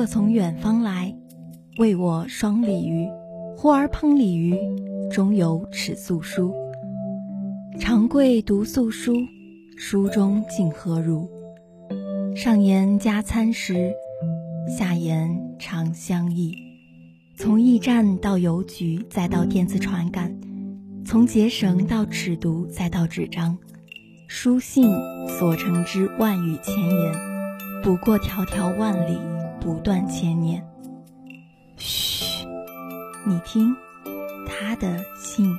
客从远方来，为我双鲤鱼。忽而烹鲤鱼，中有尺素书。长贵读素书，书中竟何如？上言加餐食，下言长相忆。从驿站到邮局，再到电子传感；从结绳到尺牍，再到纸张。书信所成之万语千言，不过迢迢万里，不断千年。嘘，你听，他的信。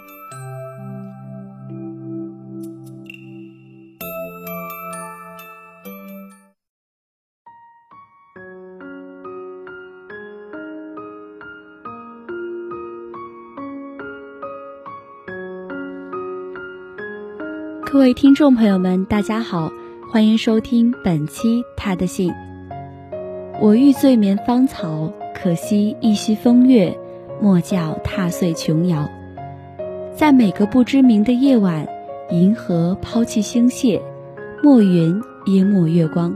各位听众朋友们，大家好，欢迎收听本期他的信。我欲醉眠芳草，可惜一夕风月，莫教踏碎琼瑶。在每个不知名的夜晚，银河抛弃星屑，墨云淹没月光，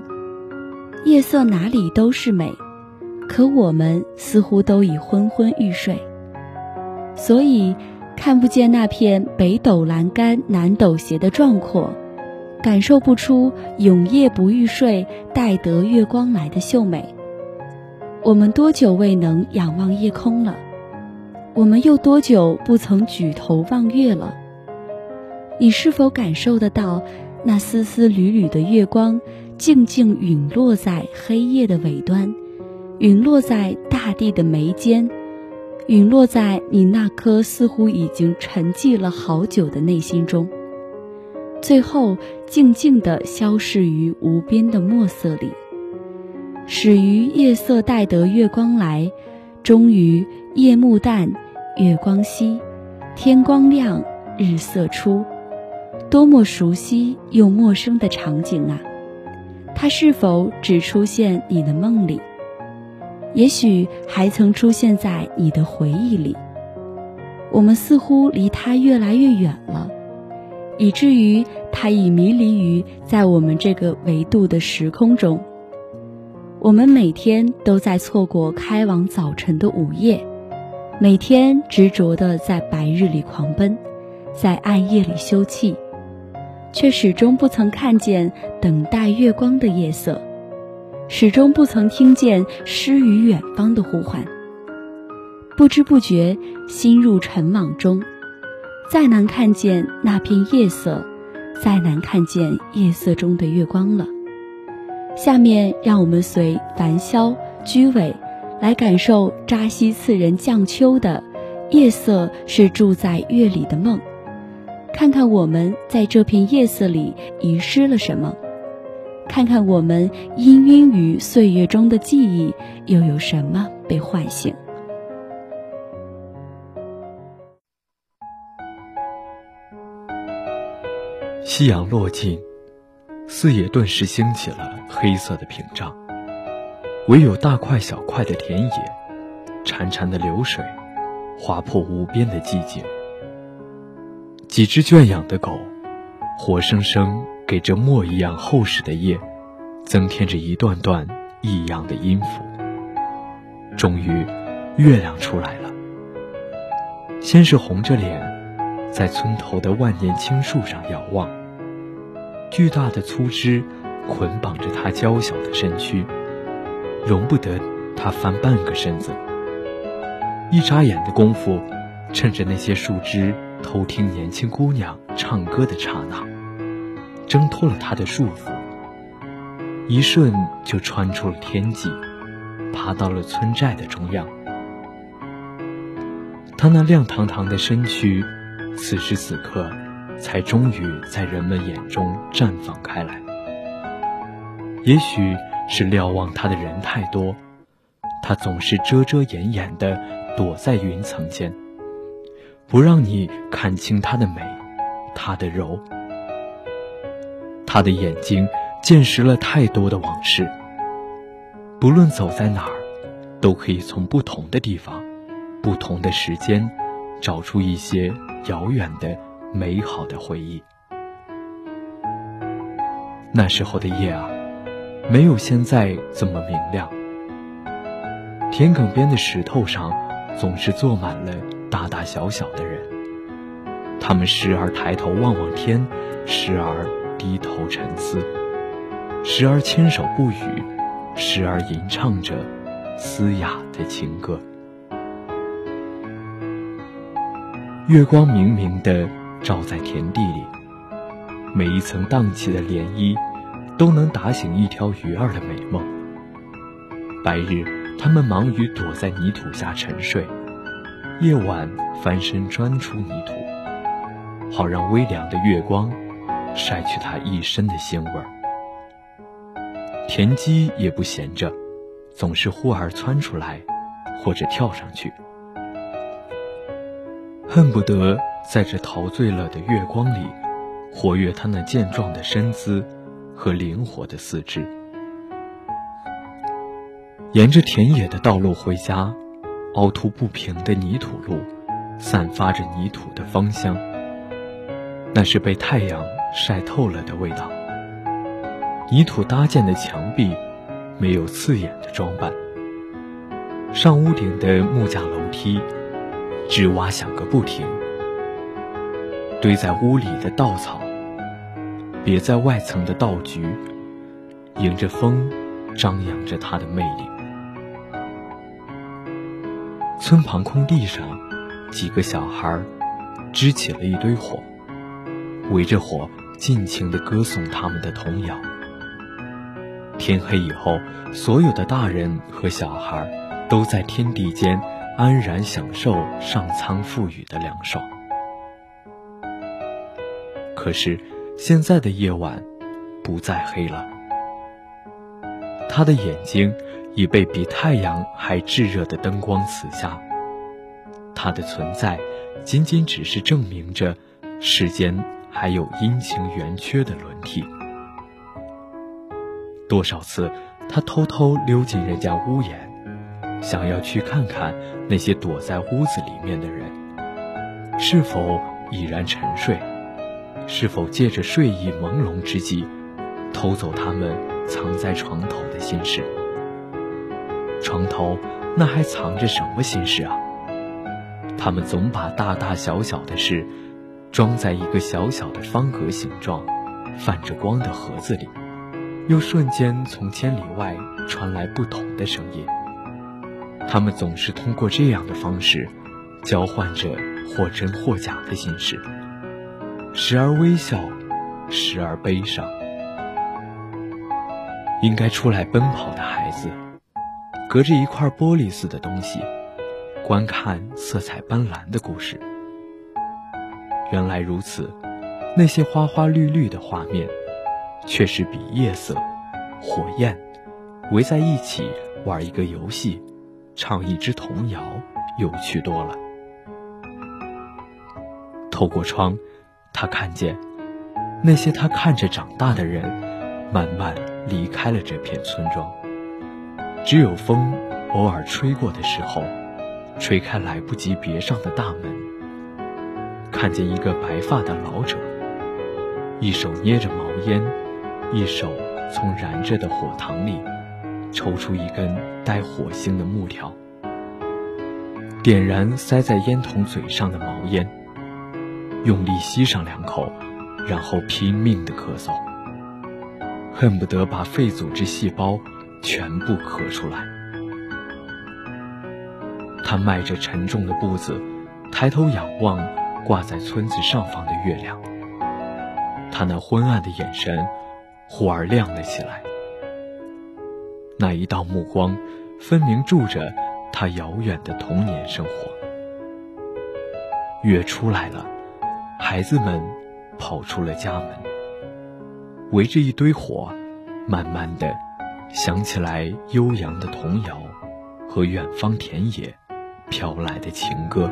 夜色哪里都是美，可我们似乎都已昏昏欲睡，所以。看不见那片北斗阑干南斗斜的壮阔，感受不出永夜不欲睡待得月光来的秀美。我们多久未能仰望夜空了？我们又多久不曾举头望月了？你是否感受得到那丝丝缕缕的月光，静静陨落在黑夜的尾端，陨落在大地的眉间？陨落在你那颗似乎已经沉寂了好久的内心中，最后静静地消逝于无边的墨色里。始于夜色待得月光来，终于夜幕淡，月光稀，天光亮，日色出。多么熟悉又陌生的场景啊！它是否只出现你的梦里？也许还曾出现在你的回忆里。我们似乎离它越来越远了，以至于他已迷离于在我们这个维度的时空中。我们每天都在错过开往早晨的午夜，每天执着的在白日里狂奔，在暗夜里休憩，却始终不曾看见等待月光的夜色。始终不曾听见诗与远方的呼唤，不知不觉心入尘网中，再难看见那片夜色，再难看见夜色中的月光了。下面让我们随凡嚣、居尾来感受扎西次人降秋的夜色是住在月里的梦，看看我们在这片夜色里遗失了什么。看看我们氤氲于岁月中的记忆，又有什么被唤醒？夕阳落尽，四野顿时兴起了黑色的屏障，唯有大块小块的田野，潺潺的流水，划破无边的寂静。几只圈养的狗，活生生。给这墨一样厚实的夜，增添着一段段异样的音符。终于，月亮出来了。先是红着脸，在村头的万年青树上遥望。巨大的粗枝捆绑着他娇小的身躯，容不得他翻半个身子。一眨眼的功夫，趁着那些树枝偷听年轻姑娘唱歌的刹那。挣脱了他的束缚，一瞬就穿出了天际，爬到了村寨的中央。他那亮堂堂的身躯，此时此刻，才终于在人们眼中绽放开来。也许是瞭望他的人太多，他总是遮遮掩掩地躲在云层间，不让你看清他的美，他的柔。他的眼睛见识了太多的往事，不论走在哪儿，都可以从不同的地方、不同的时间，找出一些遥远的、美好的回忆。那时候的夜啊，没有现在这么明亮，田埂边的石头上，总是坐满了大大小小的人。他们时而抬头望望天，时而低头沉思，时而牵手不语，时而吟唱着嘶哑的情歌。月光明明的照在田地里，每一层荡起的涟漪，都能打醒一条鱼儿的美梦。白日，他们忙于躲在泥土下沉睡；夜晚，翻身钻出泥土，好让微凉的月光晒去它一身的腥味儿。田鸡也不闲着，总是忽而窜出来，或者跳上去。恨不得在这陶醉了的月光里，活跃他那健壮的身姿和灵活的四肢。沿着田野的道路回家，凹凸不平的泥土路，散发着泥土的芳香。那是被太阳晒透了的味道。泥土搭建的墙壁，没有刺眼的装扮。上屋顶的木架楼梯。吱哇响个不停，堆在屋里的稻草，别在外层的稻菊，迎着风，张扬着它的魅力。村旁空地上，几个小孩支起了一堆火，围着火尽情地歌颂他们的童谣。天黑以后，所有的大人和小孩都在天地间。安然享受上苍赋予的凉爽。可是，现在的夜晚不再黑了。他的眼睛已被比太阳还炙热的灯光刺瞎。他的存在，仅仅只是证明着世间还有阴晴圆缺的轮替。多少次，他偷偷溜进人家屋檐。想要去看看那些躲在屋子里面的人，是否已然沉睡？是否借着睡意朦胧之际，偷走他们藏在床头的心事？床头那还藏着什么心事啊？他们总把大大小小的事，装在一个小小的方格形状、泛着光的盒子里，又瞬间从千里外传来不同的声音。他们总是通过这样的方式，交换着或真或假的心事，时而微笑，时而悲伤。应该出来奔跑的孩子，隔着一块玻璃似的东西，观看色彩斑斓的故事。原来如此，那些花花绿绿的画面，却是比夜色、火焰围在一起玩一个游戏。唱一支童谣，有趣多了。透过窗，他看见那些他看着长大的人，慢慢离开了这片村庄。只有风偶尔吹过的时候，吹开来不及别上的大门。看见一个白发的老者，一手捏着毛烟，一手从燃着的火塘里。抽出一根带火星的木条，点燃塞在烟筒嘴上的毛烟，用力吸上两口，然后拼命的咳嗽，恨不得把肺组织细胞全部咳出来。他迈着沉重的步子，抬头仰望挂在村子上方的月亮，他那昏暗的眼神忽而亮了起来。那一道目光，分明住着他遥远的童年生活。月出来了，孩子们跑出了家门，围着一堆火，慢慢的想起来悠扬的童谣和远方田野飘来的情歌。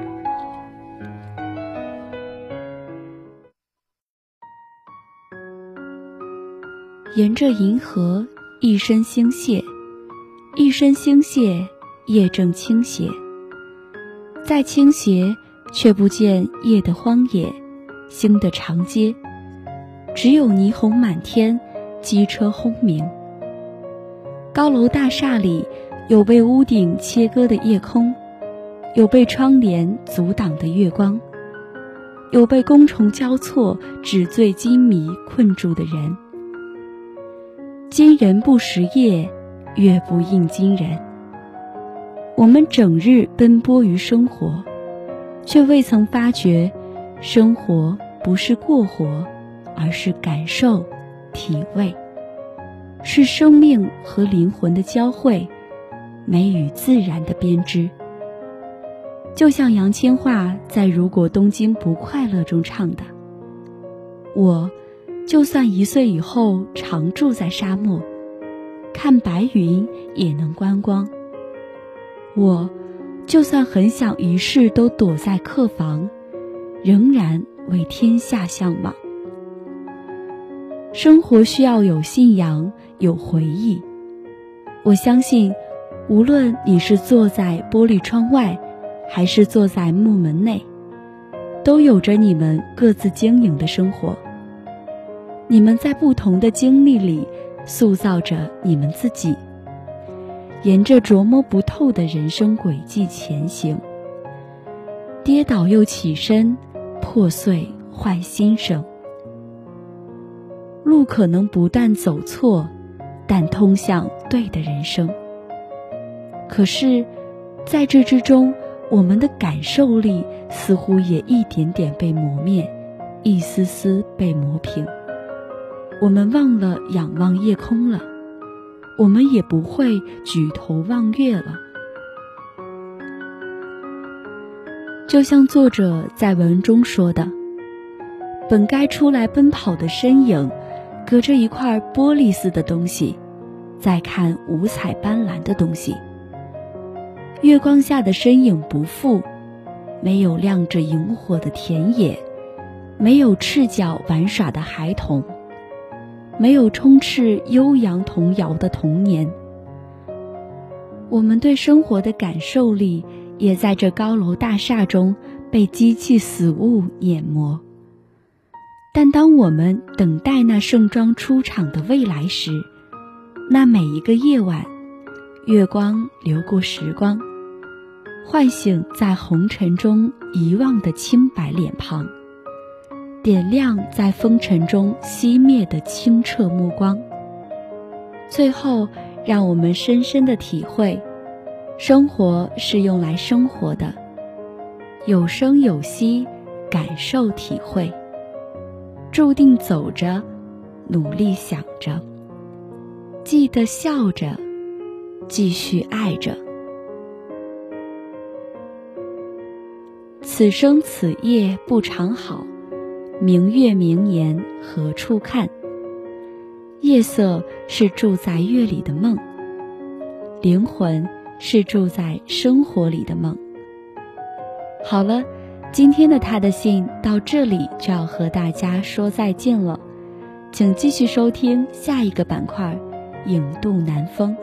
沿着银河，一身星屑。一身星屑，夜正倾斜。再倾斜，却不见夜的荒野，星的长街，只有霓虹满天，机车轰鸣。高楼大厦里，有被屋顶切割的夜空，有被窗帘阻挡的月光，有被觥筹交错、纸醉金迷困住的人。今人不识夜，月不应今人。我们整日奔波于生活，却未曾发觉，生活不是过活，而是感受、体味，是生命和灵魂的交汇，美与自然的编织。就像杨千嬅在《如果东京不快乐》中唱的：“我，就算一岁以后常住在沙漠，看白云也能观光。”我，就算很想一世都躲在客房，仍然为天下向往。生活需要有信仰，有回忆。我相信，无论你是坐在玻璃窗外，还是坐在木门内，都有着你们各自经营的生活。你们在不同的经历里，塑造着你们自己。沿着琢磨不透的人生轨迹前行，跌倒又起身，破碎换新生。路可能不断走错，但通向对的人生。可是，在这之中，我们的感受力似乎也一点点被磨灭，一丝丝被磨平。我们忘了仰望夜空了。我们也不会举头望月了。就像作者在文中说的：“本该出来奔跑的身影，隔着一块玻璃似的东西，在看五彩斑斓的东西。月光下的身影不复，没有亮着萤火的田野，没有赤脚玩耍的孩童。”没有充斥悠扬童谣的童年，我们对生活的感受力也在这高楼大厦中被机器死物碾磨。但当我们等待那盛装出场的未来时，那每一个夜晚，月光流过时光，唤醒在红尘中遗忘的清白脸庞。点亮在风尘中熄灭的清澈目光。最后，让我们深深的体会：生活是用来生活的，有声有息，感受体会。注定走着，努力想着，记得笑着，继续爱着。此生此夜不长好。明月明言何处看？夜色是住在月里的梦，灵魂是住在生活里的梦。好了，今天的他的信到这里就要和大家说再见了，请继续收听下一个板块《影渡南风》。